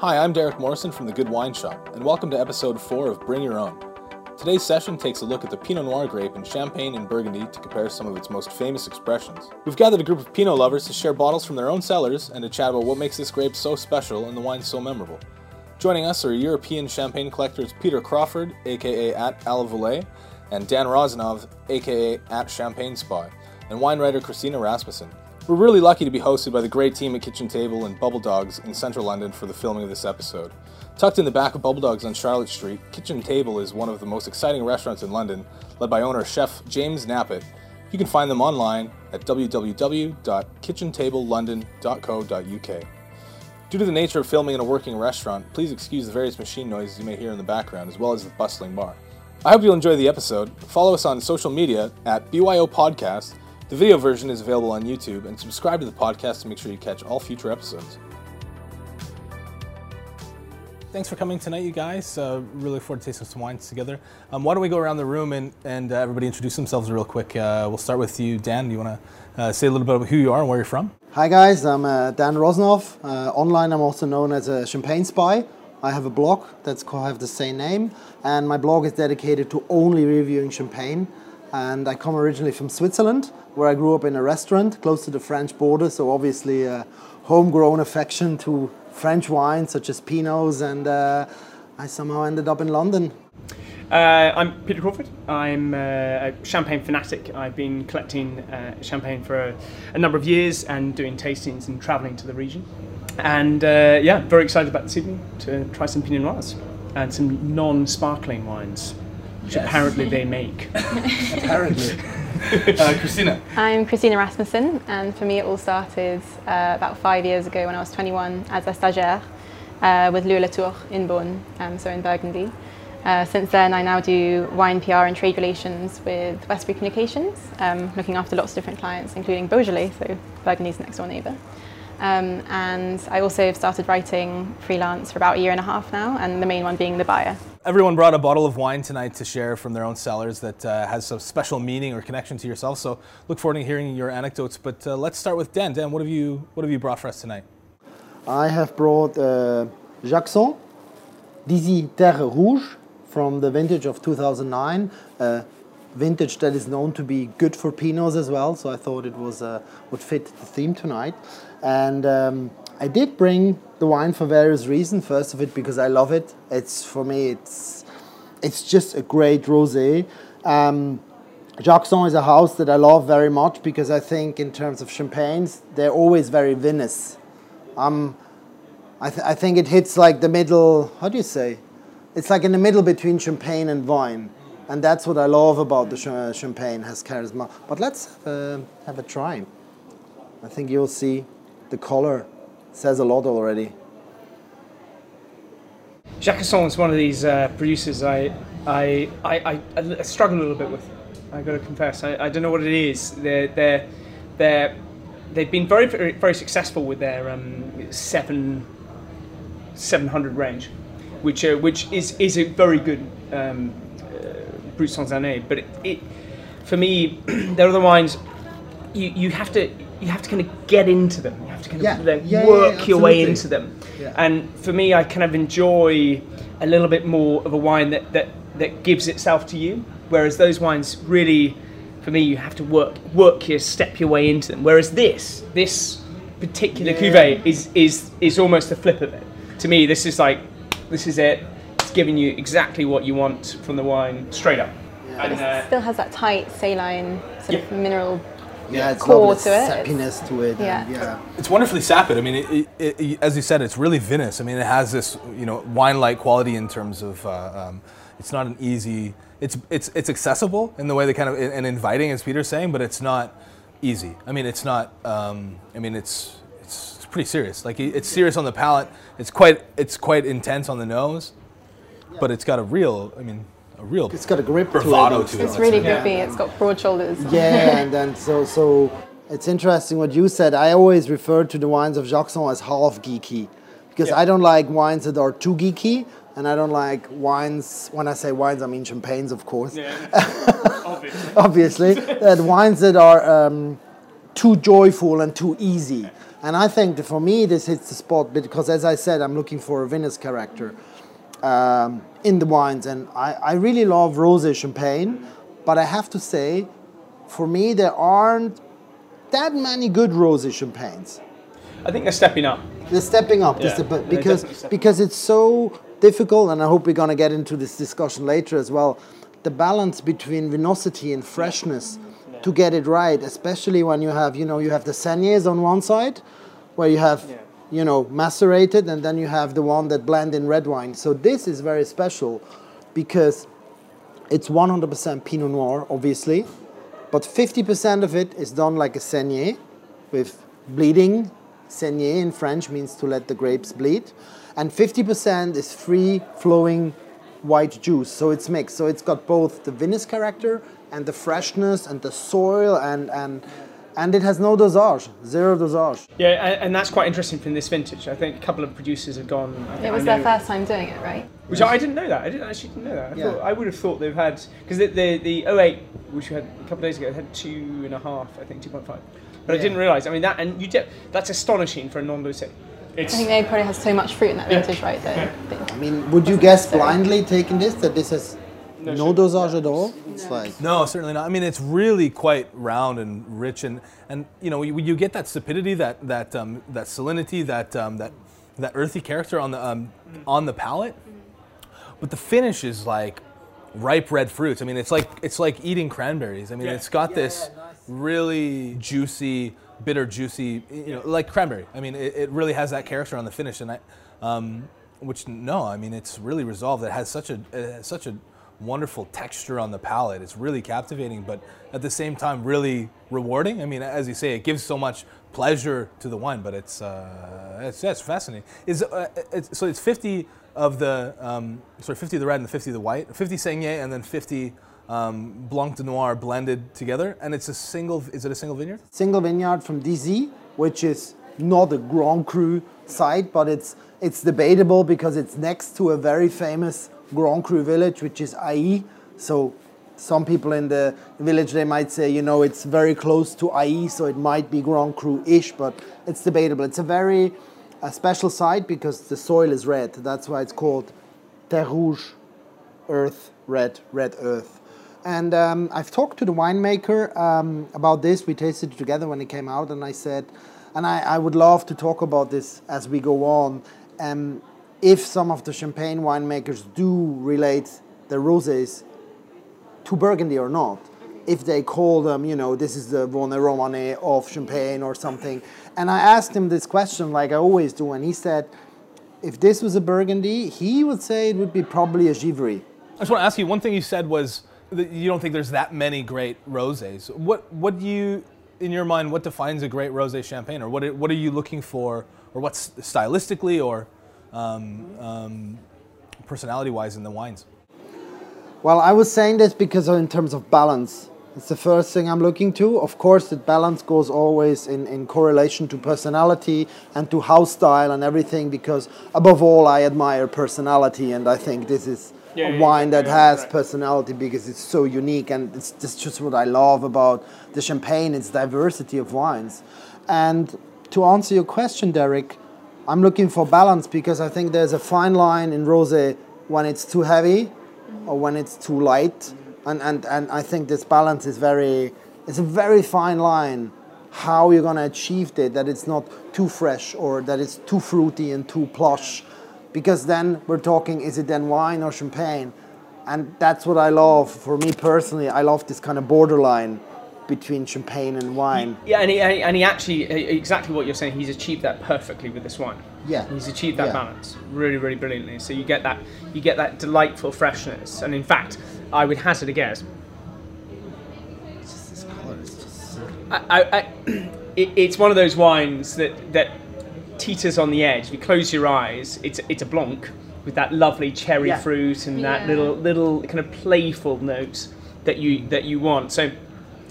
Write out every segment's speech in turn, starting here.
Hi, I'm Derek Morrison from the Good Wine Shop, and welcome to episode 4 of Bring Your Own. Today's session takes a look at the Pinot Noir grape in Champagne and Burgundy to compare some of its most famous expressions. We've gathered a group of Pinot lovers to share bottles from their own cellars and to chat about what makes this grape so special and the wine so memorable. Joining us are European champagne collectors Peter Crawford, aka at Alavolée, and Dan Roznov, aka at Champagne Spy, and wine writer Christina Rasmussen. We're really lucky to be hosted by the great team at Kitchen Table and Bubbledogs in central London for the filming of this episode. Tucked in the back of Bubbledogs on Charlotte Street, Kitchen Table is one of the most exciting restaurants in London, led by owner chef James Knappett. You can find them online at www.kitchentablelondon.co.uk. Due to the nature of filming in a working restaurant, please excuse the various machine noises you may hear in the background, as well as the bustling bar. I hope you'll enjoy the episode. Follow us on social media at BYO Podcast the video version is available on YouTube, and subscribe to the podcast to make sure you catch all future episodes. Thanks for coming tonight, you guys. Uh, really look forward to tasting some wines together. Um, why don't we go around the room and, and uh, everybody introduce themselves real quick? Uh, we'll start with you, Dan. Do you want to uh, say a little bit about who you are and where you're from? Hi, guys. I'm uh, Dan Roznov. Uh, online, I'm also known as a champagne spy. I have a blog that's called, have the same name, and my blog is dedicated to only reviewing champagne. And I come originally from Switzerland, where I grew up in a restaurant close to the French border, so obviously a homegrown affection to French wines such as Pinots, and uh, I somehow ended up in London. Uh, I'm Peter Crawford. I'm uh, a champagne fanatic. I've been collecting uh, champagne for a, a, number of years and doing tastings and travelling to the region. And uh, yeah, very excited about this evening to try some Pinot Noirs and some non-sparkling wines, which yes. apparently they make. apparently. uh, Christina. I'm Christina Rasmussen, and for me it all started uh, about five years ago when I was 21 as a stagiaire uh, with Louis Latour in Beaune, um, so in Burgundy. Uh, since then, I now do wine PR and trade relations with Westbury Communications, um, looking after lots of different clients, including Beaujolais, so Burgundy's next door neighbour. Um, and I also have started writing freelance for about a year and a half now, and the main one being The Buyer. Everyone brought a bottle of wine tonight to share from their own cellars that uh, has some special meaning or connection to yourself. So look forward to hearing your anecdotes. But uh, let's start with Dan. Dan, what have you what have you brought for us tonight? I have brought uh, Jacquesson Dizy Terre Rouge from the vintage of 2009. Uh, vintage that is known to be good for Pinots as well. So I thought it was uh, would fit the theme tonight. And um, I did bring the wine for various reasons. First of it, because I love it. It's for me, it's it's just a great rosé. Um, is a house that I love very much because I think in terms of champagnes, they're always very vinous. Um, I, th- I think it hits like the middle. How do you say? It's like in the middle between champagne and wine, and that's what I love about the ch- champagne. Has charisma. But let's a, have a try. I think you'll see the color says a lot already. Jacquesson is one of these uh, producers I, I, I, I, struggle a little bit with. I got to confess, I, I don't know what it is. They're, they're, they're, they've been very, very, very successful with their um, seven, 700 range, which, uh, which is, is a very good um, uh, Brut Sans But it, it, for me, there are the wines you, you have to you have to kind of get into them. You have to kind yeah. of yeah, work yeah, your way into them. And for me, I kind of enjoy a little bit more of a wine that, that, that gives itself to you. Whereas those wines really, for me, you have to work work your step your way into them. Whereas this this particular cuvee is is is almost a flip of it. To me, this is like this is it. It's giving you exactly what you want from the wine straight up. And, it uh, still has that tight saline sort of mineral yeah, it's core to it. Sappiness to it. Yeah. yeah. It's wonderfully sapid. I mean, it, it, it, as you said, it's really vinous. I mean, it has this, you know, wine-like quality in terms of, uh, um, it's not an easy, it's, it's, it's accessible in the way that kind of, and inviting, as Peter's saying, but it's not easy. I mean, it's not, um, I mean, it's, it's, it's pretty serious. Like, it's serious on the palate. It's quite, it's quite intense on the nose, but it's got a real, I mean, a real it's got a grip bravado to it. It's really grippy. Yeah. It's got broad shoulders. Yeah, and then so so it's interesting what you said. I always refer to the wines of Jacquesson as half geeky because yeah. I don't like wines that are too geeky. And I don't like wines. When I say wines, I mean champagnes, of course. Yeah. Obviously. Obviously, that wines that are um, too joyful and too easy. And I think that for me, this hits the spot because, as I said, I'm looking for a vinous character um, in the wines. And I, I really love rosé champagne, but I have to say, for me, there aren't that many good rosé champagnes. I think they're stepping up. They're stepping up Yeah, they're because because it's so difficult, and I hope we're going to get into this discussion later as well. The balance between vinosity and freshness to get it right, especially when you have you know you have the saignés on one side, where you have Yeah. You know macerated, and then you have the one that blend in red wine. So this is very special because it's 100% Pinot Noir, obviously, but 50% of it is done like a Saignée with bleeding. Saignée in French means to let the grapes bleed. And 50% is free flowing white juice. So it's mixed. So it's got both the vinous character and the freshness and the soil and, and, and it has no dosage, zero dosage. Yeah, and, and that's quite interesting from this vintage. I think a couple of producers have gone. I It was I their first time doing it, right? Which I didn't know that. I didn't actually didn't know that. I, Yeah. thought, I would have thought they've had because the, the the 08, which we had a couple of days ago, had two and a half, I think two point five. But I didn't realise. I mean that, and you did, that's astonishing for a non-Lucet. It's I think they probably has so much fruit in that Yeah. vintage, right? That that- I mean, would you guess blindly taking this that this has No no, dosage at all? It's like. No, certainly not. I mean, it's really quite round and rich, and, and you know, you, you get that sapidity, that that um, that salinity, that um, that that earthy character on the um, on the palate. But the finish is like ripe red fruits. I mean, it's like it's like eating cranberries. I mean, Yeah. it's got this really juicy, bitter, juicy, you know, like cranberry. I mean, it, it really has that character on the finish, and I, um, which no, I mean, it's really resolved. It has such a it has such a wonderful texture on the palate. It's really captivating, but at the same time, really rewarding. I mean, as you say, it gives so much pleasure to the wine, but it's uh, it's, yeah, it's fascinating. Is uh, it's, so it's fifty of the um, sorry, fifty of the red and fifty of the white, fifty Saignée, and then fifty. Um, Blanc de Noir blended together, and it's a single. Is it a single vineyard? single vineyard from Dizy, which is not a Grand Cru site, but it's it's debatable because it's next to a very famous Grand Cru village, which is Aÿ. So some people in the village they might say, you know, it's very close to Aÿ, so it might be Grand Cru-ish, but it's debatable. It's a very a special site because the soil is red. That's why it's called Terre Rouge, earth, red, red earth. And um, I've talked to the winemaker um, about this. We tasted it together when it came out, and I said, and I, I would love to talk about this as we go on. Um, if some of the champagne winemakers do relate the rosés to Burgundy or not. If they call them, you know, this is the Vosne-Romanée of Champagne or something. And I asked him this question, like I always do, and he said, if this was a Burgundy, he would say it would be probably a Givry. I just want to ask you. One thing you said was that you don't think there's that many great rosés. What what do you, in your mind, what defines a great rosé champagne, or what what are you looking for, or what's stylistically or um, um, personality-wise in the wines? Well, I was saying this because in terms of balance, it's the first thing I'm looking to. Of course, the balance goes always in, in correlation to personality and to house style and everything, because above all, I admire personality, and I think this is Yeah, a yeah, wine yeah, that yeah, has right. personality because it's so unique, and it's that's just what I love about the champagne, its diversity of wines. And to answer your question, Derek, I'm looking for balance because I think there's a fine line in rosé when it's too heavy mm-hmm. or when it's too light. And, and, and I think this balance is very, it's a very fine line how you're going to achieve that, that it's not too fresh or that it's too fruity and too plush. Because then we're talking, is it then wine or champagne? And that's what I love. For me personally, I love this kind of borderline between champagne and wine. Yeah, and he, and he- actually, exactly what you're saying, he's achieved that perfectly with this wine. Yeah. He's achieved that Yeah. balance really, really brilliantly. So you get that, you get that delightful freshness. And in fact, I would hazard a guess. I, I, I, it, it's one of those wines that, that teeters on the edge. If you close your eyes, it's, it's a blanc with that lovely cherry Yeah. fruit and that Yeah. little, little kind of playful notes that you, that you want. So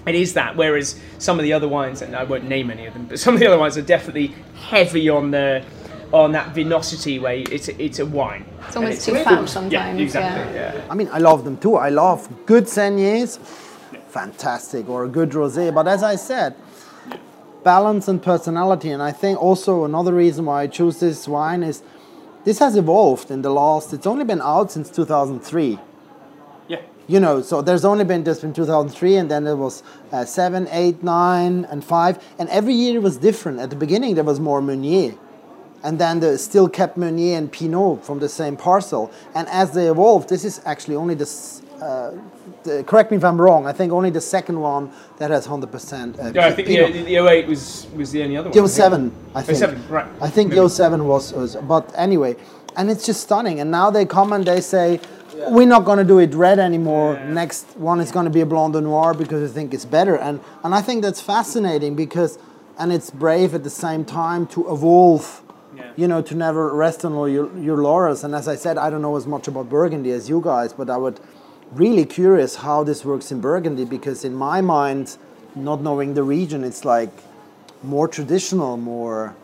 it is that. Whereas some of the other wines, and I won't name any of them, but some of the other wines are definitely heavy on the on that vinosity way. It's a, it's a wine. It's almost And too full. fat sometimes, Yeah, exactly. yeah. Yeah. I mean, I love them too. I love good saignés, fantastic, or a good rosé. But as I said, balance and personality. And I think also another reason why I choose this wine is this has evolved in the last. It's only been out since 2003. You know, so there's only been this in 2003, and then it was uh, seven, eight, nine, and five, and every year it was different. At the beginning, there was more Meunier, and then they still kept Meunier and Pinot from the same parcel. And as they evolved, this is actually only this. Uh, the, correct me if I'm wrong. I think only the second one that has 100%. Uh, Yeah, I think the, Pinot. the 08 was, was the only other one. Yo 07, I think. 07, right. I think Maybe. Yo 7 was, was, but anyway, and it's just stunning. And now they come and they say, we're not going to do it red anymore. Yeah. Next one is going to be a Blanc de Noir because I think it's better. And, and I think that's fascinating because, and it's brave at the same time to evolve. Yeah. You know, to never rest on all your, your laurels. And as I said, I don't know as much about Burgundy as you guys, but I would really curious how this works in Burgundy because in my mind, not knowing the region, it's like more traditional, more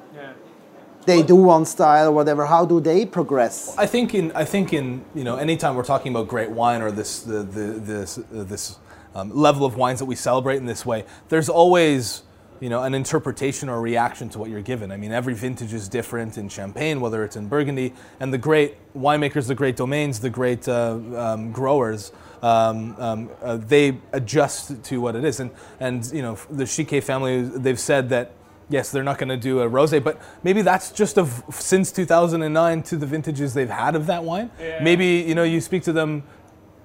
They do one style or whatever. How do they progress? I think in I think in you know anytime we're talking about great wine or this the, the this uh, this um, level of wines that we celebrate in this way, there's always you know an interpretation or reaction to what you're given. I mean, every vintage is different in Champagne, whether it's in Burgundy, and the great winemakers, the great domains, the great uh, um, growers. Um, um, uh, they adjust to what it is, and and you know the Chiquet family. They've said that yes, they're not going to do a rosé, but maybe that's just of since 2009 to the vintages they've had of that wine. Yeah. Maybe you know you speak to them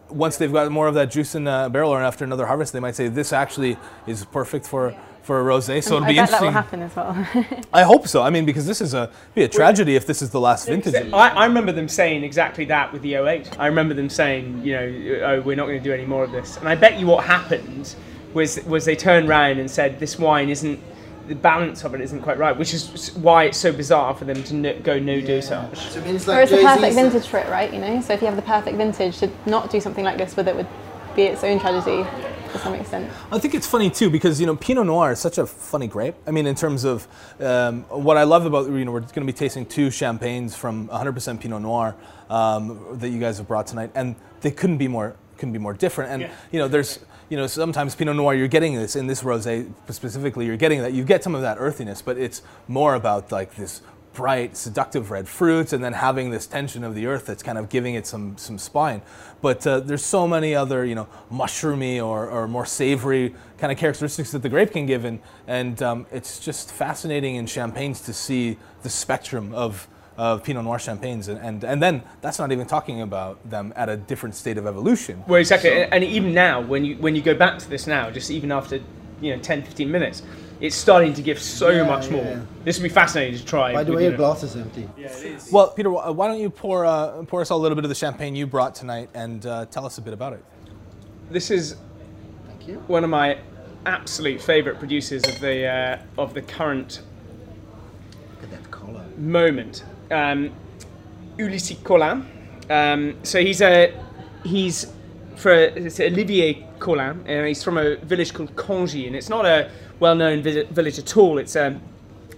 once they've got more of that juice in a barrel, or after another harvest, they might say this actually is perfect for for a rosé. So it'll I be bet that will interesting. happen as well. I hope so. I mean, because this is a be a tragedy if this is the last vintage. I, I remember them saying exactly that with the 08. I remember them saying, you know, oh, we're not going to do any more of this. And I bet you what happened was was they turned around and said, this wine isn't, the balance of it isn't quite right, which is why it's so bizarre for them to no, go no dosage. So it means or it's the perfect vintage for it, right? You know, so if you have the perfect vintage, to not do something like this with it would be its own tragedy to some extent. I think it's funny too because you know Pinot Noir is such a funny grape. I mean, in terms of um, what I love about you know we're going to be tasting two champagnes from 100% Pinot Noir um, that you guys have brought tonight, and they couldn't be more couldn't be more different. And Yeah. you know, there's you know sometimes Pinot Noir you're getting this in this rosé specifically you're getting that you get some of that earthiness, but it's more about like this bright, seductive red fruits, and then having this tension of the earth that's kind of giving it some some spine. But uh, there's so many other, you know, mushroomy or, or more savory kind of characteristics that the grape can give, and and um, it's just fascinating in champagnes to see the spectrum of. Of Pinot Noir champagnes, and, and, and then that's not even talking about them at a different state of evolution. Well, exactly. And, and even now, when you when you go back to this now, just even after you know 10, 15 minutes, it's starting to give so Yeah, much more. yeah. This would be fascinating to try. By the way, your know- glass is empty. Yeah, it is. Well, Peter, why don't you pour uh, pour us all a little bit of the champagne you brought tonight, and uh, tell us a bit about it. This is Thank you. one of my absolute favourite producers of the uh, of the current Look at that color. moment. Um, Ulysse Collin. Um, so he's a he's for Olivier Collin, and he's from a village called Congy, and it's not a well-known vi- village at all. It's a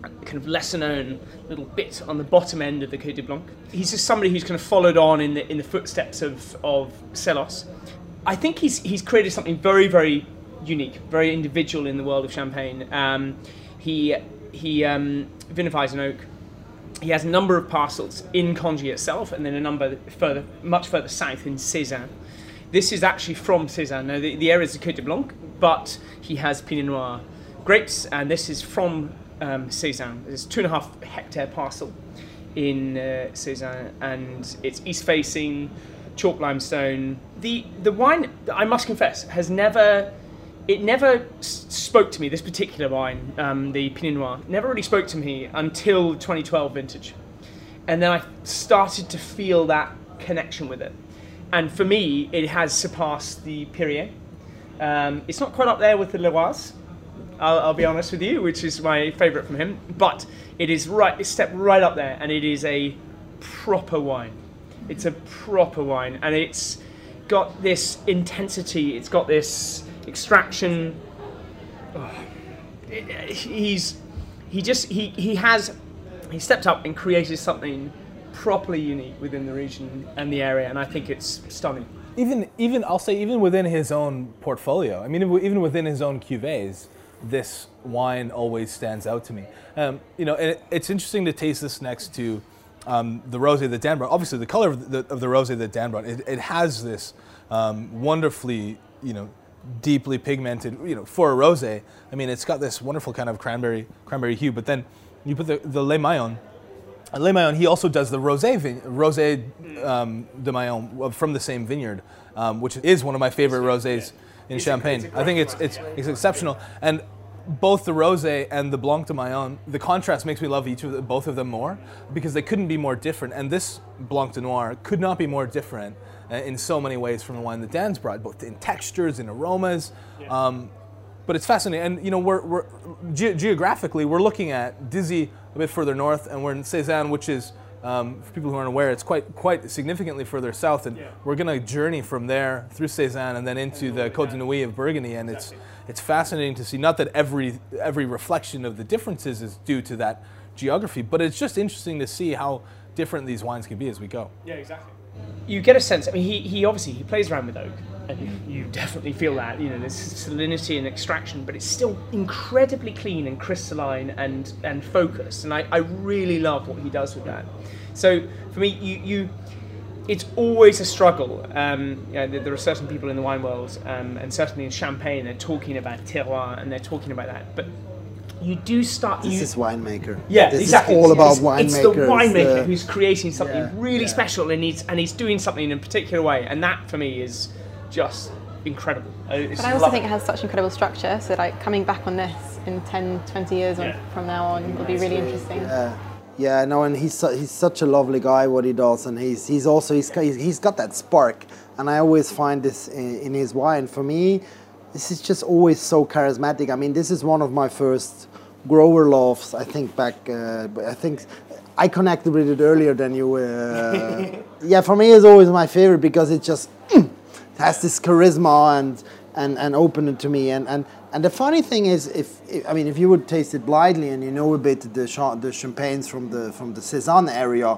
kind of lesser-known little bit on the bottom end of the Côte de Blanc. He's just somebody who's kind of followed on in the in the footsteps of of Selosse. I think he's he's created something very very unique, very individual in the world of champagne. Um, he he um, vinifies an oak he has a number of parcels in Congy itself, and then a number further, much further south in Sézanne. This is actually from Sézanne. Now, the, the area is Côte de Blanc, but he has Pinot Noir grapes, and this is from um, Sézanne. There's two and a half hectare parcel in uh, Sézanne, and it's east facing, chalk limestone. The the wine, I must confess, has never it never spoke to me. This particular wine, um, the Pinot Noir, never really spoke to me until 2012 vintage, and then I started to feel that connection with it. And for me, it has surpassed the Perrières. Um, it's not quite up there with the Loise, I'll, I'll be honest with you, which is my favourite from him. But it is right, it's stepped right up there, and it is a proper wine. It's a proper wine, and it's got this intensity. It's got this extraction. Oh, he's he just he he has he stepped up and created something properly unique within the region and the area, and I think it's stunning. Even, even I'll say, even within his own portfolio. I mean, even within his own cuvées, this wine always stands out to me. Um, you know, it, it's interesting to taste this next to um, the rosé that Dan brought. Obviously, the color of the, of the rosé that Dan brought, it, it has this um, wonderfully, you know, deeply pigmented, you know, for a rosé. I mean, it's got this wonderful kind of cranberry cranberry hue. But then you put the the Le Maillon. And Le Maillon, he also does the rosé vine, rosé um, de Maillon from the same vineyard, um, which is one of my favorite rosés in Champagne. I think it's it's it's exceptional. And both the rosé and the Blanc de Maillon, the contrast makes me love each of the, both of them more because they couldn't be more different. And this Blanc de Noir could not be more different uh, in so many ways from the wine that Dan's brought, both in textures and aromas. Um, but it's fascinating, and you know, we're, we're ge- geographically we're looking at Dizy a bit further north, and we're in Sézanne, which is um, for people who aren't aware, it's quite quite significantly further south, and we're going to journey from there through Sézanne and then into the Côte de Nuits of Burgundy, and it's it's fascinating to see. Not that every every reflection of the differences is due to that geography, but it's just interesting to see how different these wines can be as we go. Yeah, exactly. You get a sense. I mean, he, he obviously he plays around with oak, and you definitely feel that. You know, there's salinity and extraction, but it's still incredibly clean and crystalline and and focused. And I, I really love what he does with that. So for me, you you. It's always a struggle. Um, you know, there, there are certain people in the wine world, um, and certainly in Champagne, they're talking about terroir and they're talking about that. But you do start. This you, is winemaker. yeah, this exactly. is all about it's, winemakers. It's the winemaker uh, who's creating something yeah, really yeah. special, and he's and he's doing something in a particular way, and that for me is just incredible. Uh, it's But I also lovely. think it has such incredible structure. So like coming back on this in 10, 20 years on- Yeah. from now on will be really interesting. Yeah, yeah, no, and he's su- he's such a lovely guy. What he does, and he's he's also he's got- he's, he's got that spark, and I always find this in, in his wine. For me, this is just always so charismatic. I mean, this is one of my first grower loves. I think back, uh, I think I connected with it earlier than you. Uh, yeah, for me, it's always my favorite because it just it has this charisma and and and open it to me. And and and the funny thing is, if, if I mean, if you would taste it blindly and you know a bit the cha- the champagnes from the from the Sézanne area,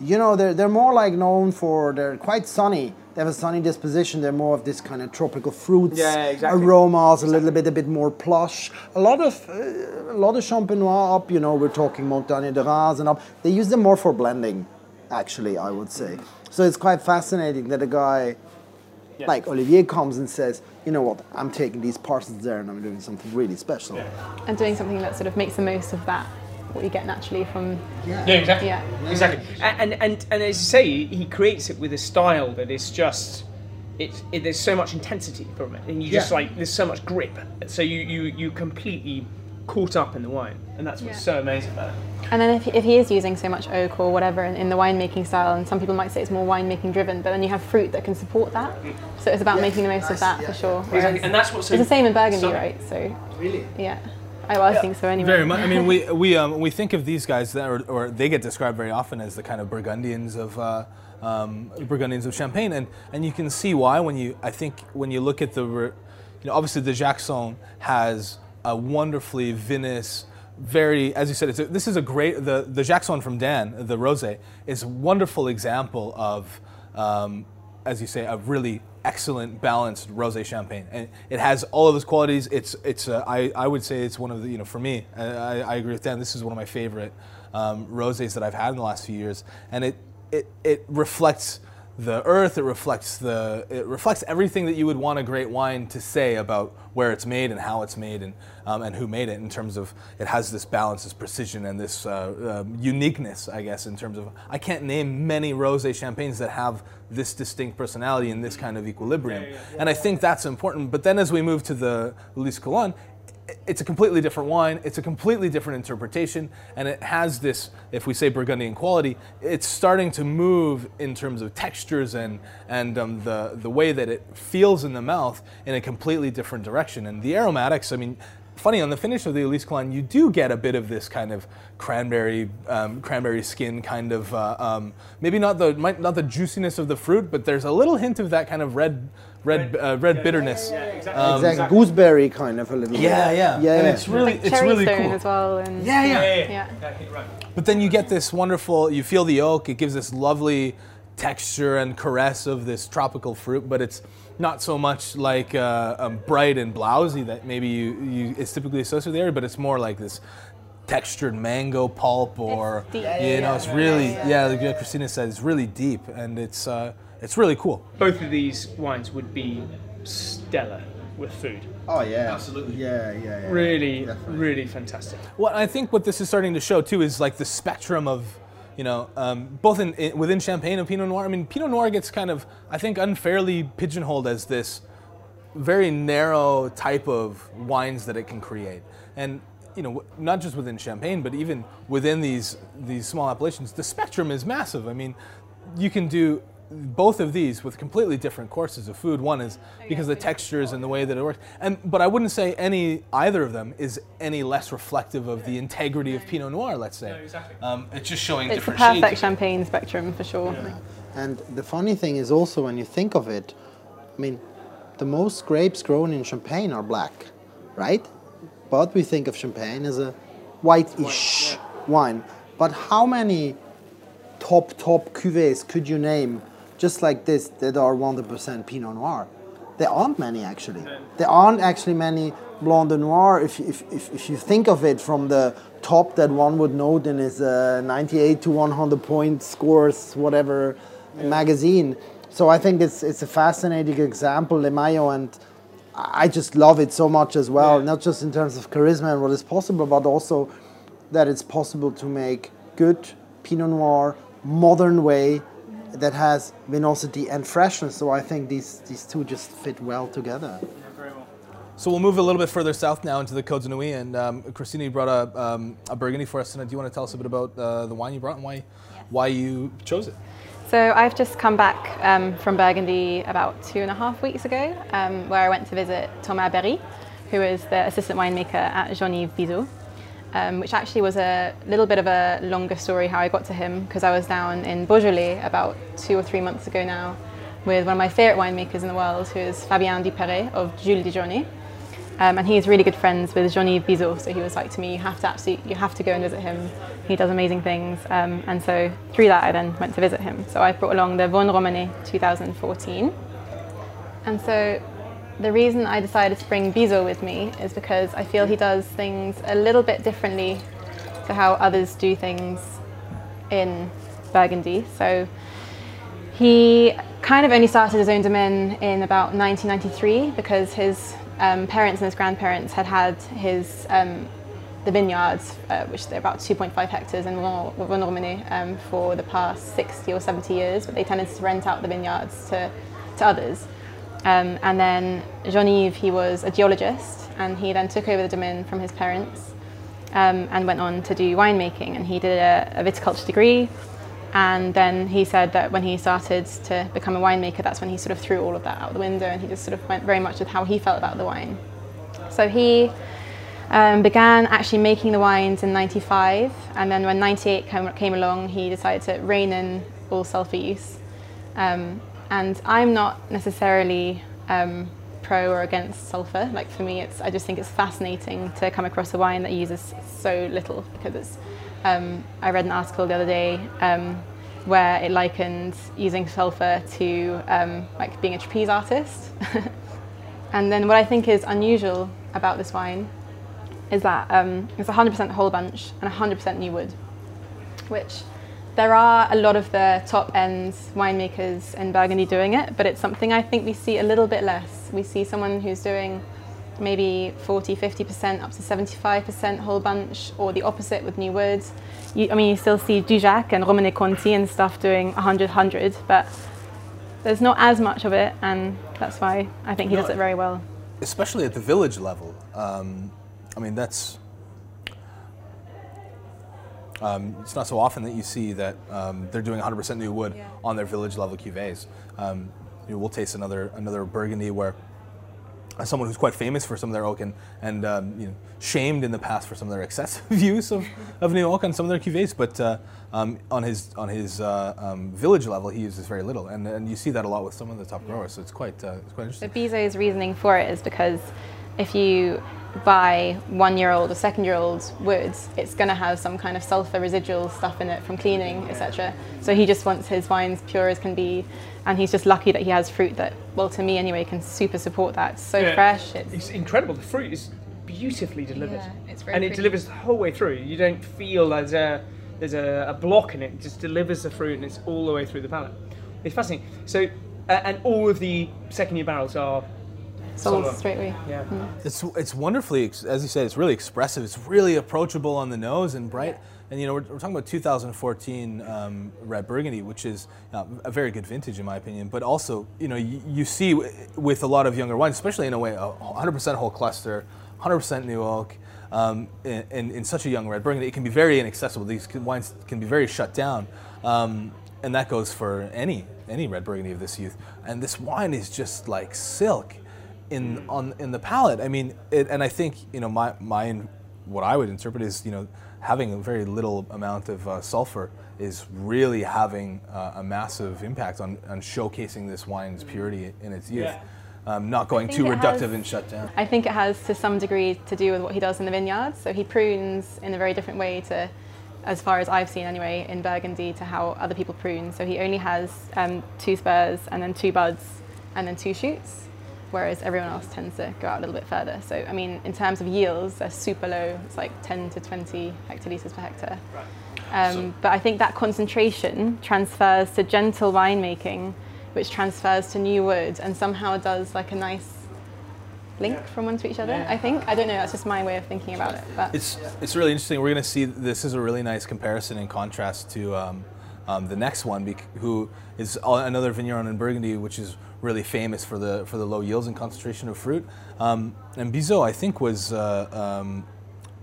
you know they're they're more like known for they're quite sunny. They have a sunny disposition. They're more of this kind of tropical fruits, Yeah, exactly. aromas, a little bit a bit more plush. A lot of uh, a lot of champenois up. You know, we're talking Montagne de Reims and up. They use them more for blending, actually. I would say. So it's quite fascinating that a guy like Olivier comes and says, you know what, I'm taking these parcels there and I'm doing something really special. And doing something that sort of makes the most of that, what you get naturally from. Yeah, exactly. Yeah. Exactly. And, and and and as you say, he creates it with a style that is just. It, it, there's so much intensity from it, and you just like there's so much grip. So you you you completely caught up in the wine, and that's what's Yeah. so amazing about it. And then if, if he is using so much oak or whatever in, in the winemaking style, and some people might say it's more winemaking driven, but then you have fruit that can support that. So it's about making the most of that for sure. Whereas And that's what's so it's the same in Burgundy, stunning. right? So Really? yeah, I, well, I think so anyway. Very much. I mean, we we um, we think of these guys that, are, or they get described very often as the kind of Burgundians of uh, um, Burgundians of Champagne, and and you can see why when you I think when you look at the, you know, obviously the Jacquesson has a wonderfully vinous. Very, as you said, a, this is a great the the Jacquesson from Dan, the rosé, is a wonderful example of, um, as you say, a really excellent balanced rosé champagne, and it has all of those qualities. It's it's uh, I I would say it's one of the you know for me I, I agree with Dan. This is one of my favorite um, rosés that I've had in the last few years, and it it it reflects the earth. It reflects the it reflects everything that you would want a great wine to say about where it's made and how it's made and um, and who made it in terms of it has this balance, this precision, and this uh, um, uniqueness. I guess in terms of I can't name many rosé champagnes that have this distinct personality and this kind of equilibrium, and I think that's important. But then as we move to the Ulysse Collin, it's a completely different wine. It's a completely different interpretation, and it has this, if we say Burgundian quality, it's starting to move in terms of textures and and um, the the way that it feels in the mouth in a completely different direction. And the aromatics, I mean. Funny on the finish of the Ulysse Collin, you do get a bit of this kind of cranberry, um, cranberry skin kind of uh, um, maybe not the might, not the juiciness of the fruit, but there's a little hint of that kind of red, red, uh, red bitterness. Um, exactly. Gooseberry kind of a little Yeah, bit. yeah, Yeah, yeah. And it's really, like it's really stone cool. as well. And Yeah, yeah. yeah. right. But then you get this wonderful. You feel the oak. It gives this lovely texture and caress of this tropical fruit. But it's not so much like uh, um, bright and blousy that maybe you, you is typically associated with the area, but it's more like this textured mango pulp or deep. you know it's really yeah, like Christina said it's really deep and it's uh, it's really cool. Both of these wines would be stellar with food. Oh yeah, Absolutely. Yeah, yeah, yeah. Really, Definitely. really fantastic. Well, I think what this is starting to show too is like the spectrum of, you know, um, both in, in within Champagne and Pinot Noir. I mean, Pinot Noir gets kind of, I think, unfairly pigeonholed as this very narrow type of wines that it can create, and you know, not just within Champagne, but even within these these small appellations, the spectrum is massive. I mean, you can do both of these with completely different courses of food. One is because of the textures and the way that it works, and but I wouldn't say any either of them is any less reflective of the integrity of Pinot Noir. Let's say, exactly. um, it's just showing It's the perfect shades. champagne spectrum for sure. And the funny thing is also when you think of it, I mean, the most grapes grown in Champagne are black, right? But we think of Champagne as a white-ish wine. But how many top top cuvées could you name just like this that are 100% Pinot Noir? There aren't many actually. There aren't actually many Blanc de Noir. If, if, if, if you think of it from the top that one would note in his uh, 98 to 100 point scores, whatever magazine. So I think it's it's a fascinating example, Le Maillon, and I just love it so much as well. Yeah. Not just in terms of charisma and what is possible, but also that it's possible to make good Pinot Noir modern way that has vinosity and freshness. So I think these these two just fit well together. So we'll move a little bit further south now into the Côte de Nuit, and um, Christina, you brought a, um, a Burgundy for us tonight. Do you want to tell us a bit about uh, the wine you brought and why why you chose it? So I've just come back um, from Burgundy about two and a half weeks ago, um, where I went to visit Thomas Berry, who is the assistant winemaker at Jean-Yves Bizot, um, which actually was a little bit of a longer story how I got to him, because I was down in Beaujolais about two or three months ago now with one of my favourite winemakers in the world, who is Fabien Duperray of Jules Desjourneys. Um, and he's really good friends with Jean-Yves Bizot, so he was like to me, you have to absolutely, you have to go and visit him. He does amazing things. Um, and so through that, I then went to visit him. So I brought along the Vosne-Romanée 2014. And so the reason I decided to bring Bizot with me is because I feel he does things a little bit differently to how others do things in Burgundy. So he kind of only started his own domain in about 1993 because his um, parents and his grandparents had had his um, the vineyards, uh, which they're about 2.5 hectares in Romanet um, for the past 60 or 70 years, but they tended to rent out the vineyards to, to others. Um, and then Jean-Yves, he was a geologist, and he then took over the domain from his parents um, and went on to do winemaking. And he did a, a viticulture degree. And then he said that when he started to become a winemaker, that's when he sort of threw all of that out the window and he just sort of went very much with how he felt about the wine. So he um, began actually making the wines in 95. And then when 98 came, came along, he decided to rein in all sulfur use. Um, and I'm not necessarily um, pro or against sulfur. Like for me, it's I just think it's fascinating to come across a wine that uses so little because it's. Um, I read an article the other day um, where it likened using sulfur to um, like being a trapeze artist. and then what I think is unusual about this wine is that um, it's 100% whole bunch and 100% new wood, which there are a lot of the top end winemakers in Burgundy doing it, but it's something I think we see a little bit less. We see someone who's doing maybe 40, 50%, up to 75% whole bunch, or the opposite with new wood. You, I mean, you still see Dujac and Romanée Conti and stuff doing 100, 100, but there's not as much of it, and that's why I think he does it very well. especially at the village level. Um, I mean, that's. Um, it's not so often that you see that um, they're doing 100% new wood Yeah. on their village level cuvées. Um, you know, we'll taste another another Burgundy where someone who's quite famous for some of their oak and, and um, you know, shamed in the past for some of their excessive use of, of new oak on some of their cuvées, but uh, um, on his on his uh, um, village level he uses very little, and, and you see that a lot with some of the top growers. So it's quite uh, it's quite interesting. Bizot's reasoning for it is because if you buy one year old or second year old woods, it's going to have some kind of sulfur residual stuff in it from cleaning, etc. So he just wants his wines pure as can be, and he's just lucky that he has fruit that, well, to me anyway, can super support that. It's so Yeah. fresh. It's, It's incredible. The fruit is beautifully delivered, Yeah, it's very and it delivers the whole way through. You don't feel there's a there's a, a block in it. It just delivers the fruit, and it's all the way through the palate. It's fascinating. So, uh, and all of the second year barrels are sold Solo. straight away. yeah. It's it's wonderfully, as you said, it's really expressive. It's really approachable on the nose and bright. And you know, we're, we're talking about 2014 um, red Burgundy, which is uh, a very good vintage in my opinion. But also, you know, you, you see w- with a lot of younger wines, especially in a way, a 100% whole cluster, 100% new oak. Um, in, in, in such a young red Burgundy, it can be very inaccessible. These can- wines can be very shut down, um, and that goes for any any red Burgundy of this youth. And this wine is just like silk in on in the palate. I mean, it, and I think you know my my what I would interpret is you know having a very little amount of uh, sulfur is really having uh, a massive impact on, on showcasing this wine's purity in its youth. Yeah. Um, not going too reductive has- and shut down. I think it has to some degree to do with what he does in the vineyards. So he prunes in a very different way to, as far as I've seen anyway, in Burgundy to how other people prune. So he only has um, two spurs and then two buds and then two shoots, whereas everyone else tends to go out a little bit further. So I mean, in terms of yields, they're super low. It's like 10 to 20 hectolitres per hectare. Um, but I think that concentration transfers to gentle winemaking, which transfers to new wood and somehow does like a nice link from one to each other. I think I don't know. That's just my way of thinking about it. But It's it's really interesting. We're going to see this is a really nice comparison in contrast to um, um, the next one, who is another vigneron in Burgundy, which is really famous for the for the low yields and concentration of fruit. Um, and Bizot, I think, was. Uh, um,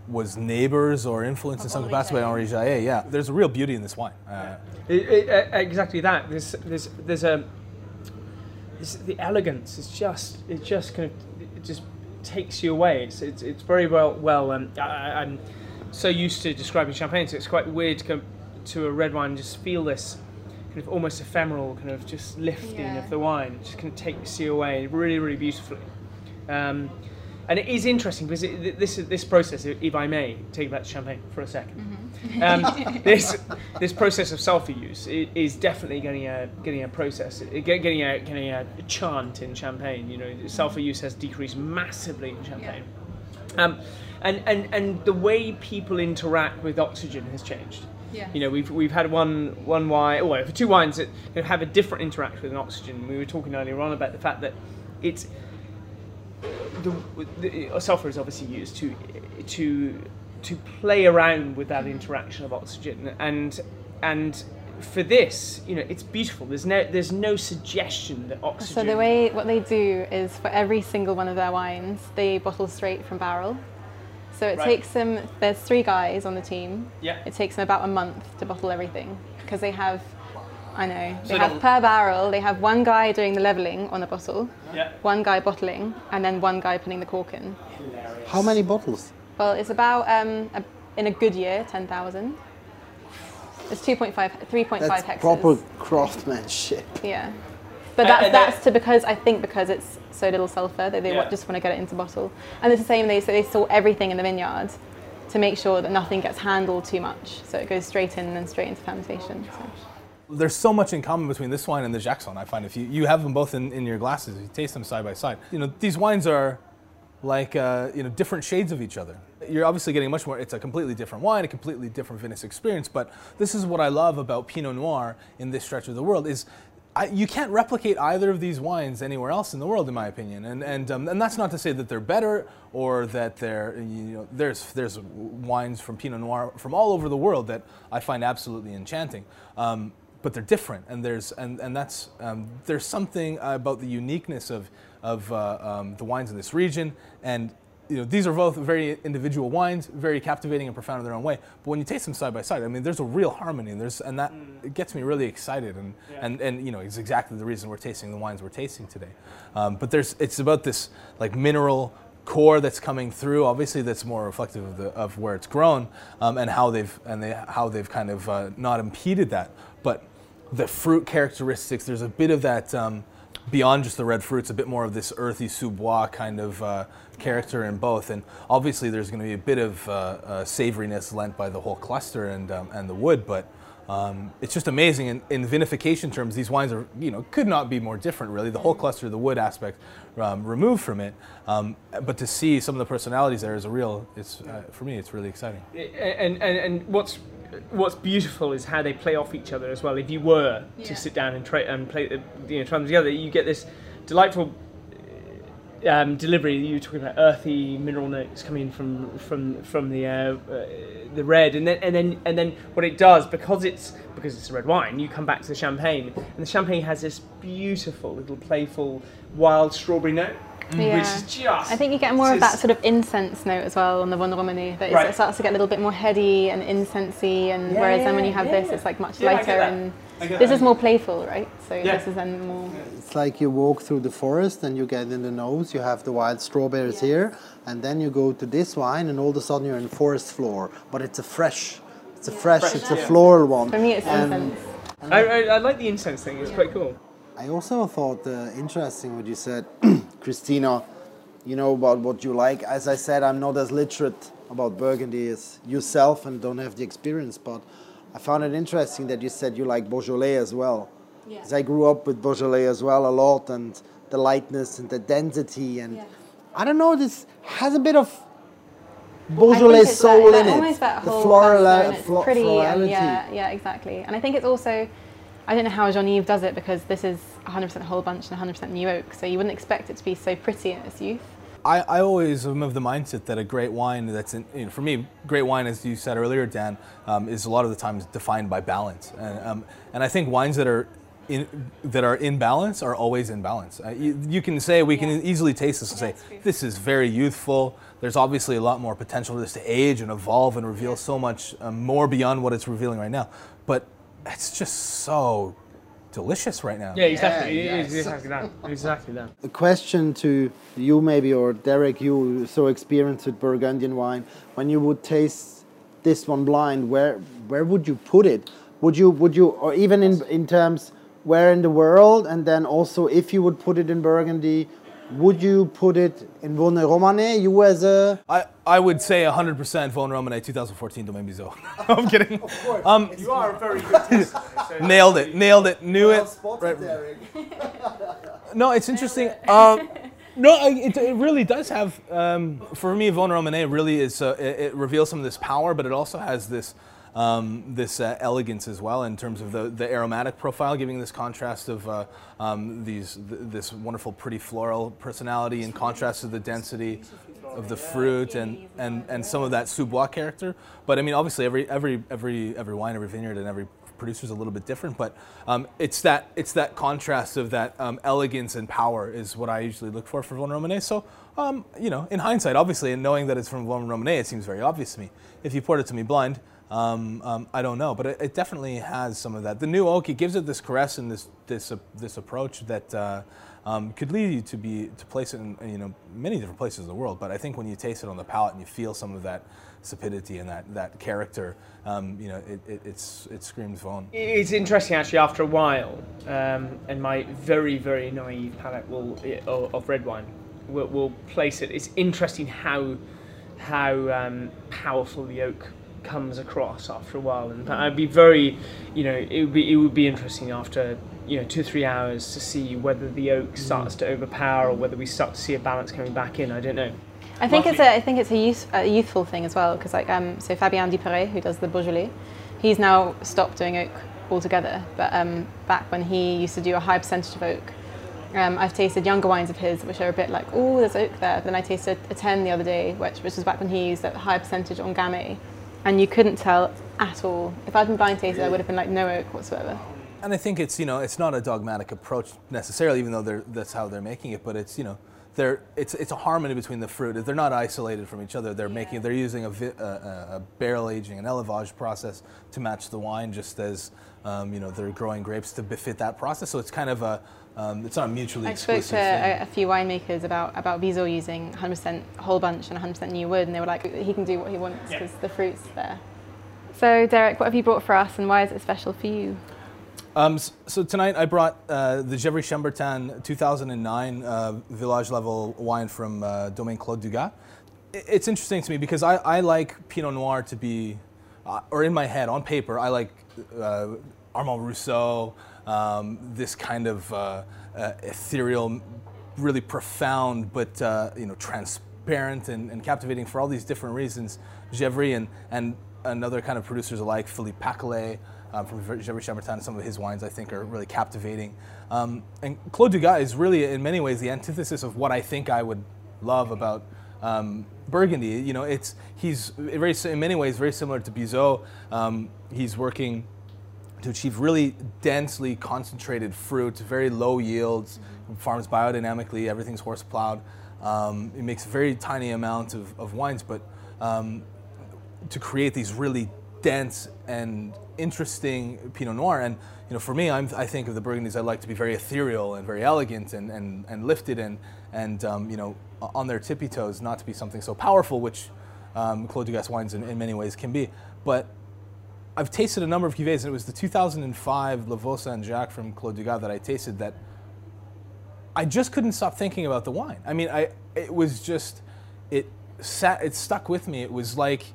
was neighbors or influenced in some capacity by Henri Jayer. Yeah, there's a real beauty in this wine. Uh, It, it, exactly that. There's there's there's a this, the elegance is just it just kind of it just takes you away. It's it's, it's very well well. Um, I, I'm so used to describing champagne, so it's quite weird to to a red wine and just feel this kind of almost ephemeral kind of just lifting Yeah. of the wine. It just kind of takes you away really really beautifully. Um, and it is interesting because it, this this process, if I may take back to champagne for a 2nd um, this this process of sulfur use is definitely getting a getting a process, getting a getting a chant in champagne. You know, sulfur use has decreased massively in champagne, um, and and and the way people interact with oxygen has changed. Yeah. You know, we've we've had one one wine, or for two wines that have a different interaction with an oxygen. We were talking earlier on about the fact that it's the, the uh, sulfur is obviously used to to to play around with that mm-hmm. interaction of oxygen and and for this you know it's beautiful there's no there's no suggestion that oxygen so the way what they do is for every single one of their wines, they bottle straight from barrel. So it Right. takes them. There's three guys on the team. Yeah. It takes them about a month to bottle everything because they have. I know. They So have per barrel. They have one guy doing the leveling on the bottle, yeah one guy bottling, and then one guy putting the cork in. How many bottles? Well, it's about um, a, in a good year, ten thousand. It's 2.5, 3.5 That's hectares. proper craftsmanship. Yeah. But that's, and that's to because I think because it's so little sulfur that they Yeah. just want to get it into bottle. And it's the same. They so they store everything in the vineyard to make sure that nothing gets handled too much, so it goes straight in and then straight into fermentation. So. there's so much in common between this wine and the Jacquesson. I find if you, you have them both in, in your glasses, you taste them side by side. You know, these wines are like uh, you know different shades of each other. You're obviously getting much more. It's a completely different wine, a completely different vinous experience. But this is what I love about Pinot Noir in this stretch of the world is. I, you can't replicate either of these wines anywhere else in the world, in my opinion, and and um, and that's not to say that they're better or that they're you know there's there's wines from Pinot Noir from all over the world that I find absolutely enchanting, um, but they're different, and there's and and that's um, there's something about the uniqueness of of uh, um, the wines in this region, and you know these are both very individual wines, very captivating and profound in their own way. But when you taste them side by side, I mean, there's a real harmony, and there's and that it gets me really excited, and and and you know it's exactly the reason we're tasting the wines we're tasting today. Um, but there's it's about this like mineral core that's coming through. Obviously, that's more reflective of, the, of where it's grown um, and how they've and they, how they've kind of uh, not impeded that. But the fruit characteristics, there's a bit of that. Um, beyond just the red fruits, a bit more of this earthy sous bois kind of uh, character in both. And obviously, there's going to be a bit of uh, uh, savoriness lent by the whole cluster and um, and the wood, but. Um, it's just amazing. In, in, vinification terms, these wines are, you know, could not be more different, really. The whole cluster, the wood aspect um, removed from it. Um, but to see some of the personalities there is a real, it's, uh, for me, it's really exciting. And, and, and what's what's beautiful is how they play off each other as well. If you were yeah. to sit down and, try and play, the, you know, try them together, you get this delightful um, delivery. You were talking about earthy mineral notes coming from from from the uh, uh, the red, and then and then and then what it does because it's because it's a red wine. You come back to the champagne, and the champagne has this beautiful little playful wild strawberry note yeah. which is just. I think you get more of that sort of incense note as well on the Vosne Romanée. That right. it starts to get a little bit more heady and incensey, and yeah, whereas then when you have this, it's like much lighter and. This is more playful, right? So this is then more. It's like you walk through the forest and you get in the nose. You have the wild strawberries yes. here, and then you go to this wine, and all of a sudden you're in forest floor. But it's a fresh, it's a fresh, fresh it's a floral one. For me, it's incense. I, I, I, like the incense thing. It's quite cool. I also thought uh, interesting what you said, Christina. You know about what you like. As I said, I'm not as literate about Burgundy as yourself and don't have the experience, but I found it interesting that you said you like Beaujolais as well. Yeah. I grew up with Beaujolais as well a lot, and the lightness and the density, and yeah. I don't know, this has a bit of Beaujolais soul that, in it. That the floral, flo- pretty, um, florality. yeah, yeah, exactly. And I think it's also I don't know how Jean-Yves does it because this is 100% whole bunch and 100% new oak, so you wouldn't expect it to be so pretty in its youth. I, I always am of the mindset that a great wine that's in, you know, for me, great wine, as you said earlier, Dan, um, is a lot of the times defined by balance, and, um, and I think wines that are in, that are in balance are always in balance. Uh, you, you, can say we can easily taste this and say this is very youthful. There's obviously a lot more potential for this to age and evolve and reveal so much um, more beyond what it's revealing right now. But it's just so delicious right now. Yeah, exactly. Yeah, yes. Exactly that. Exactly that. A question to you, maybe, or Derek, you so experienced with Burgundian wine. When you would taste this one blind, where where would you put it? Would you would you, or even in in terms where in the world, and then also if you would put it in Burgundy, would you put it in Vosne Romanée? You as a I, I would say 100% Vosne Romanée 2014 Domaine Bizot. I'm kidding. Of course. Um, you are a very good tester. So nailed it. Nailed it. Knew well it. Right. no, it's interesting. Um, no, it, it really does have. Um, for me, Vosne Romanée really is. Uh, it, it reveals some of this power, but it also has this um, this uh, elegance as well in terms of the, the aromatic profile, giving this contrast of uh, um, these th- this wonderful, pretty floral personality in contrast to the density of the fruit and, and, and some of that sous character. But I mean, obviously, every every every every wine, every vineyard, and every producer is a little bit different. But um, it's that it's that contrast of that um, elegance and power is what I usually look for for Romanée. So um, you know, in hindsight, obviously, and knowing that it's from Romanée, it seems very obvious to me. If you poured it to me blind, um, um, I don't know, but it, it, definitely has some of that. The new oak, it gives it this caress and this this uh, this approach that uh, um, could lead you to be to place it in you know many different places in the world. But I think when you taste it on the palate and you feel some of that sapidity and that that character, um, you know, it, it, it's it screams Vosne. It's interesting actually. After a while, um, and my very very naive palate will of red wine will, will place it. It's interesting how how um, powerful the oak comes across after a while. And I'd be very, you know, it would be it would be interesting after you know two three hours to see whether the oak starts to overpower or whether we start to see a balance coming back in. I don't know. I think it's a I think it's a, youth, a youthful thing as well because like um so Fabien Duperray who does the Beaujolais, he's now stopped doing oak altogether. But um, back when he used to do a high percentage of oak. Um, I've tasted younger wines of his, which are a bit like, oh, there's oak there. But then I tasted a 10 the other day, which, which was back when he used that high percentage on Gamay and you couldn't tell at all. If I'd been blind tasted, I would have been like no oak whatsoever. And I think it's you know it's not a dogmatic approach necessarily, even though that's how they're making it. But it's you know they're it's it's a harmony between the fruit. They're not isolated from each other. They're yeah. making they're using a, a, a, barrel aging, an élevage process to match the wine, just as um, you know they're growing grapes to befit that process. So it's kind of a um, it's not mutually I exclusive. spoke to a, a, few winemakers about about Bizot using 100% whole bunch and 100% new wood, and they were like, he can do what he wants because yeah. the fruit's there. So, Derek, what have you brought for us, and why is it special for you? Um, so tonight I brought uh, the Gevrey Chambertin 2009 uh, village level wine from uh, Domaine Claude Dugat. It's interesting to me because I, I like Pinot Noir to be, uh, or in my head, on paper, I like uh, Armand Rousseau, um, this kind of uh, ethereal, really profound, but you know, transparent and, and, captivating for all these different reasons. Gevrey and, and, and other kind of producers alike, Philippe Pacalet, um, from Gevrey Chambertin. Some of his wines, I think, are really captivating. Um, and Claude Dugat is really, in many ways, the antithesis of what I think I would love about um, Burgundy. You know, it's he's very, in many ways, very similar to Bizot. Um, he's working to achieve really densely concentrated fruit, very low yields, farms biodynamically, everything's horse plowed. Um, it makes very tiny amounts of, of wines, but um, to create these really dense and interesting Pinot Noir. And you know, for me, I'm, i think of the Burgundies I like to be very ethereal and very elegant and, and, and lifted and, and um, you know, on their tippy toes, not to be something so powerful, which um, Claude Dugat wines in, in many ways can be. But I've tasted a number of cuvées, and it was the 2005 Le Saint Jacques from Claude Dugat that I tasted that I just couldn't stop thinking about the wine. I mean, I it was just it sat it stuck with me. It was like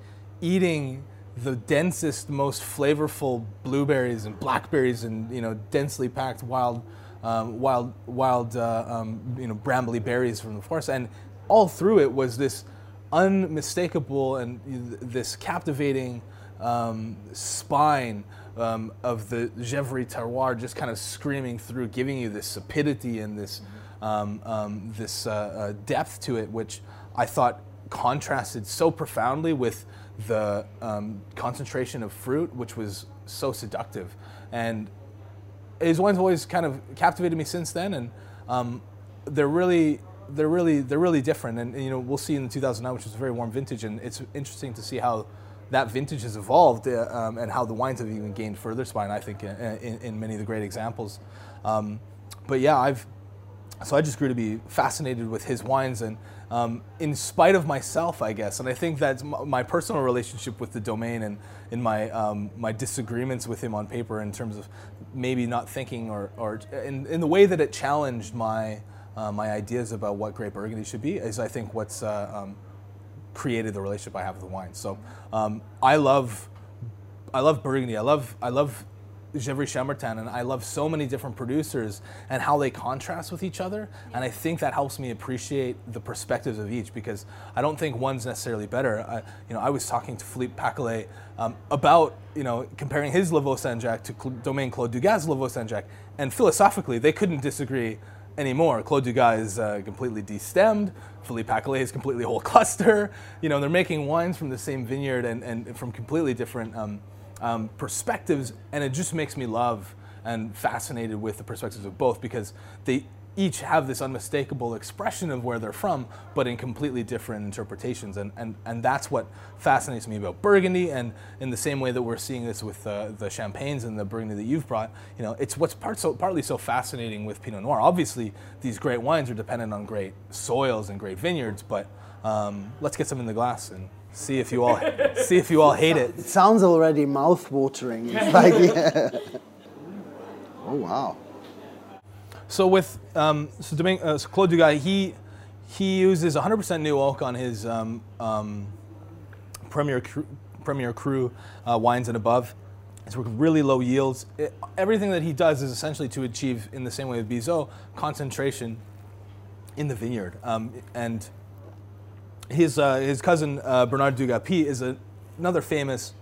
eating the densest, most flavorful blueberries and blackberries and you know densely packed wild, um, wild, wild, uh, um, you know brambly berries from the forest, and all through it was this unmistakable and this captivating um, spine um, of the Gevrey terroir, just kind of screaming through, giving you this sapidity and this um, um, this uh, uh, depth to it, which I thought contrasted so profoundly with the um, concentration of fruit, which was so seductive. And his wines always kind of captivated me since then, and um, they're really, they're really, they're really different. And, and, you know, we'll see in the 2009, which was a very warm vintage, and it's interesting to see how that vintage has evolved uh, um, and how the wines have even gained further spine. I think in, in, in many of the great examples. Um, but yeah, I've so I just grew to be fascinated with his wines and um, in spite of myself, I guess. And I think that's my personal relationship with the domain and in my um, my disagreements with him on paper in terms of maybe not thinking or, or in, in the way that it challenged my uh, my ideas about what great Burgundy should be is I think what's uh, um, created the relationship I have with wine. So um, I love I love Burgundy. I love I love Gevrey Chambertin, and I love so many different producers and how they contrast with each other. And I think that helps me appreciate the perspectives of each because I don't think one's necessarily better. I, you know, I was talking to Philippe Pacalet um, about you know comparing his Saint Jacques to Cl- Domaine Claude Dugat's Saint Jacques, and philosophically they couldn't disagree anymore. Claude Dugat is uh, completely destemmed. Philippe Pacalet is completely whole cluster. You know, they're making wines from the same vineyard and, and from completely different. Um, um, perspectives, and it just makes me love and fascinated with the perspectives of both because they each have this unmistakable expression of where they're from, but in completely different interpretations. And, and, and that's what fascinates me about Burgundy. And in the same way that we're seeing this with uh, the champagnes and the Burgundy that you've brought, you know, it's what's part so, partly so fascinating with Pinot Noir. Obviously, these great wines are dependent on great soils and great vineyards, but um, let's get some in the glass and See if you all see if you all hate it. It sounds already mouth-watering. It's like, yeah. Oh wow. So with um, so, Domaine, uh, so Claude Dugat, he he uses 100% new oak on his um, um, Premier Cru, Premier Cru uh, wines and above. It's with really low yields. It, everything that he does is essentially to achieve, in the same way with Bizot, concentration in the vineyard. Um, and his, uh, his cousin uh, Bernard Dugat-Py is a, another famous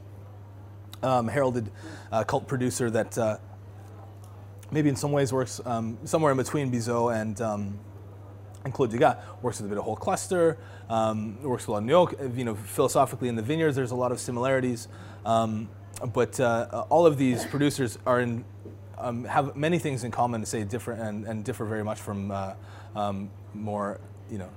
um, heralded uh, cult producer that uh, maybe in some ways works um, somewhere in between Bizot and, um, and Claude Dugat. Works with a bit of whole cluster, um, works with a lot of new oak. You know, philosophically in the vineyards, there's a lot of similarities. Um, but uh, all of these producers are in, um, have many things in common to say different and, and differ very much from uh, more, you know,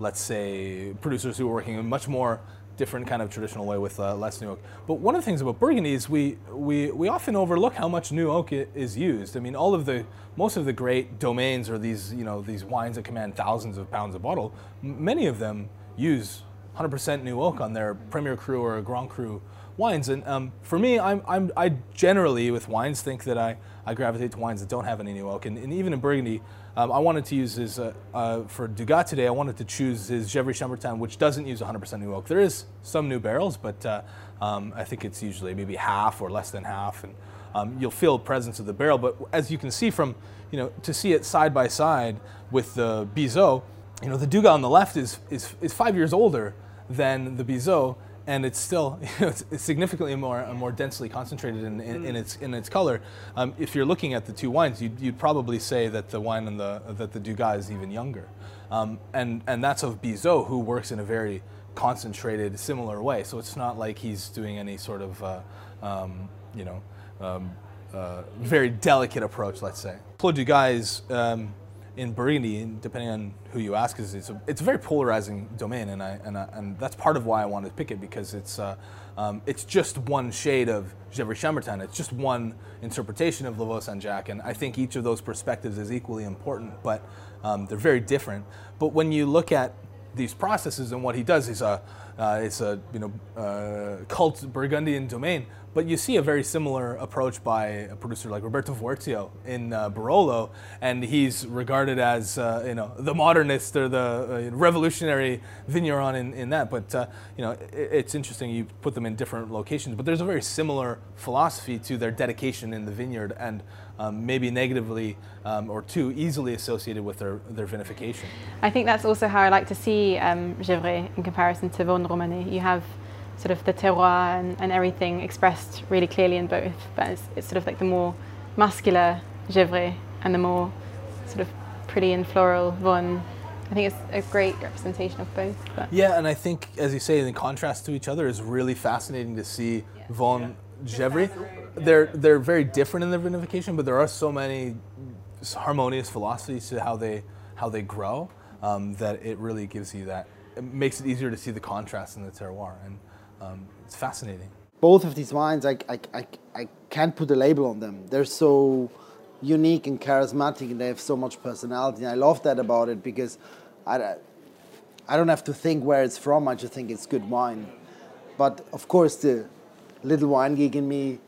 let's say, producers who are working in much more different kind of traditional way with uh, less new oak. But one of the things about Burgundy is we, we, we often overlook how much new oak is used. I mean, all of the, most of the great domains or these, you know, these wines that command thousands of pounds a bottle, many of them use 100% new oak on their Premier Cru or Grand Cru wines. And um, for me, I'm, I'm, I generally, with wines, think that I, I gravitate to wines that don't have any new oak. And, and even in Burgundy, um, I wanted to use his, uh, uh, for Dugat today, I wanted to choose his Gevrey Chambertin, which doesn't use 100% new oak. There is some new barrels, but uh, um, I think it's usually maybe half or less than half. And um, you'll feel presence of the barrel. But as you can see from, you know, to see it side by side with the Bizot, you know, the Dugat on the left is, is, is five years older than the Bizot, and it's still you know, it's significantly more more densely concentrated in, in, in its in its color. Um, if you're looking at the two wines, you'd, you'd, probably say that the wine and the that the Dugat is even younger, um, and and that's of Bizot, who works in a very concentrated, similar way. So it's not like he's doing any sort of uh, um, you know um, uh, very delicate approach, let's say. Claude Dugat um, in Burgundy, depending on who you ask, is it's a, it's a very polarizing domain, and I, and I, and that's part of why I wanted to pick it because it's uh, um, it's just one shade of Gevrey Chambertin. It's just one interpretation of Lavaux Saint Jacques, and I think each of those perspectives is equally important, but um, they're very different. But when you look at these processes and what he does, he's a uh, it's a you know uh, cult Burgundian domain, but you see a very similar approach by a producer like Roberto Voerzio in uh, Barolo, and he's regarded as uh, you know the modernist or the uh, revolutionary vigneron in, in that. But uh, you know it, it's interesting you put them in different locations, but there's a very similar philosophy to their dedication in the vineyard and um, maybe negatively um, or too easily associated with their, their vinification. I think that's also how I like to see um, Gevrey in comparison to Vosne Romanée. You have sort of the terroir and, and everything expressed really clearly in both, but it's, it's sort of like the more muscular Gevrey and the more sort of pretty and floral Vosne. I think it's a great representation of both. But. Yeah, and I think, as you say, in contrast to each other, is really fascinating to see yeah. Vosne Gevrey. They're they're very different in their vinification, but there are so many harmonious philosophies to how they how they grow um, that it really gives you that. It makes it easier to see the contrast in the terroir, and um, it's fascinating. Both of these wines, I, I, I, I can't put a label on them. They're so unique and charismatic, and they have so much personality. And I love that about it because I, I don't have to think where it's from. I just think it's good wine. But of course, the little wine geek in me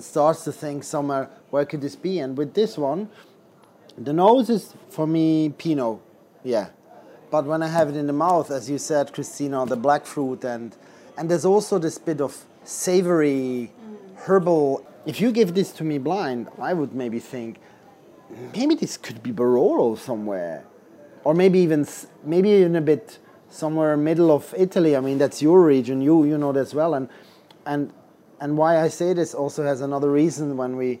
starts to think somewhere where could this be? And with this one the nose is for me pinot. Yeah. But when i have it in the mouth as you said christina the black fruit and and there's also this bit of savory mm. herbal if you give this to me blind i would maybe think maybe this could be barolo somewhere. Or maybe even maybe even a bit somewhere middle of italy. I mean that's your region you you know that as well. And and and why I say this also has another reason when we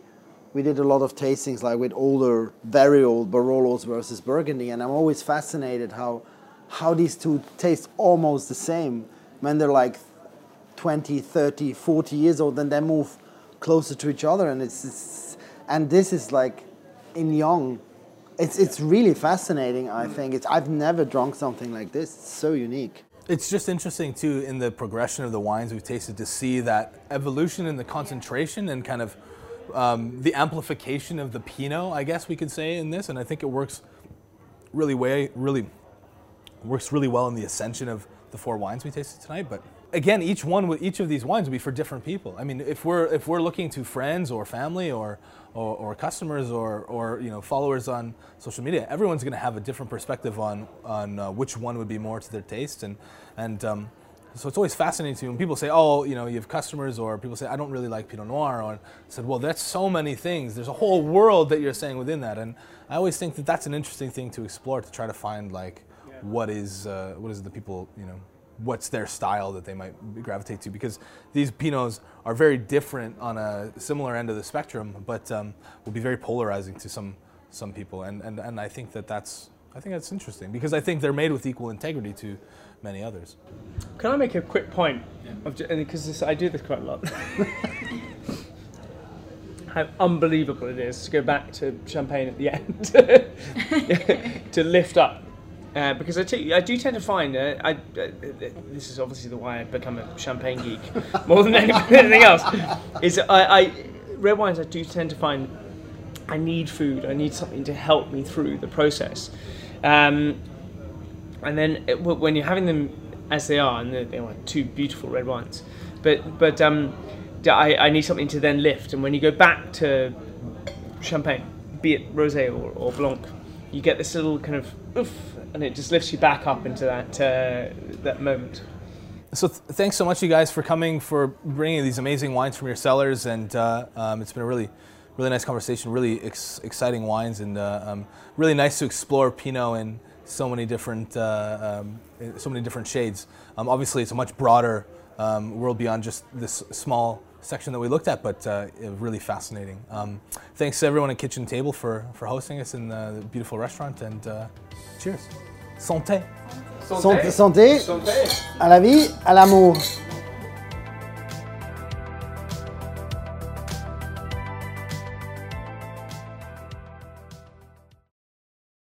we did a lot of tastings like with older, very old Barolos versus Burgundy, and I'm always fascinated how how these two taste almost the same when they're like 20, 30, 40 years old, then they move closer to each other, and it's, it's and this is like in young. It's it's really fascinating. I think it's I've never drunk something like this. It's so unique. It's just interesting too in the progression of the wines we've tasted to see that evolution in the concentration and kind of um, the amplification of the Pinot, I guess we could say in this, and I think it works really way really works really well in the ascension of the four wines we tasted tonight. But again, each one with each of these wines would be for different people. I mean, if we're if we're looking to friends or family or or, or customers or, or you know followers on social media, everyone's going to have a different perspective on on uh, which one would be more to their taste, and and um, so it's always fascinating to me when people say, oh, you know, you have customers, or people say, I don't really like Pinot Noir, or I said, well, that's so many things. There's a whole world that you're saying within that, and I always think that that's an interesting thing to explore to try to find like what is uh, what is the people you know what's their style that they might gravitate to. Because these pinots are very different on a similar end of the spectrum but um, will be very polarizing to some some people and, and and I think that that's I think that's interesting because I think they're made with equal integrity to many others. Can I make a quick point? Because I do this quite a lot. How unbelievable it is to go back to champagne at the end to lift up uh, because I, t- I do tend to find, uh, I, uh, this is obviously the why I've become a champagne geek more than anything else, is I, I, red wines I do tend to find I need food, I need something to help me through the process. Um, and then it, when you're having them as they are, and they are two beautiful red wines, but but um, I, I need something to then lift. And when you go back to champagne, be it rosé or, or blanc, you get this little kind of oof, and it just lifts you back up into that uh, that moment. So th- thanks so much, you guys, for coming, for bringing these amazing wines from your cellars, and uh, um, it's been a really, really nice conversation. Really ex- exciting wines, and uh, um, really nice to explore Pinot in so many different, uh, um, so many different shades. Um, obviously, it's a much broader um, world beyond just this small section that we looked at, but uh, really fascinating. Um, thanks to everyone at Kitchen Table for, for hosting us in the beautiful restaurant, and cheers. Santé. Santé, santé, à la vie, à l'amour.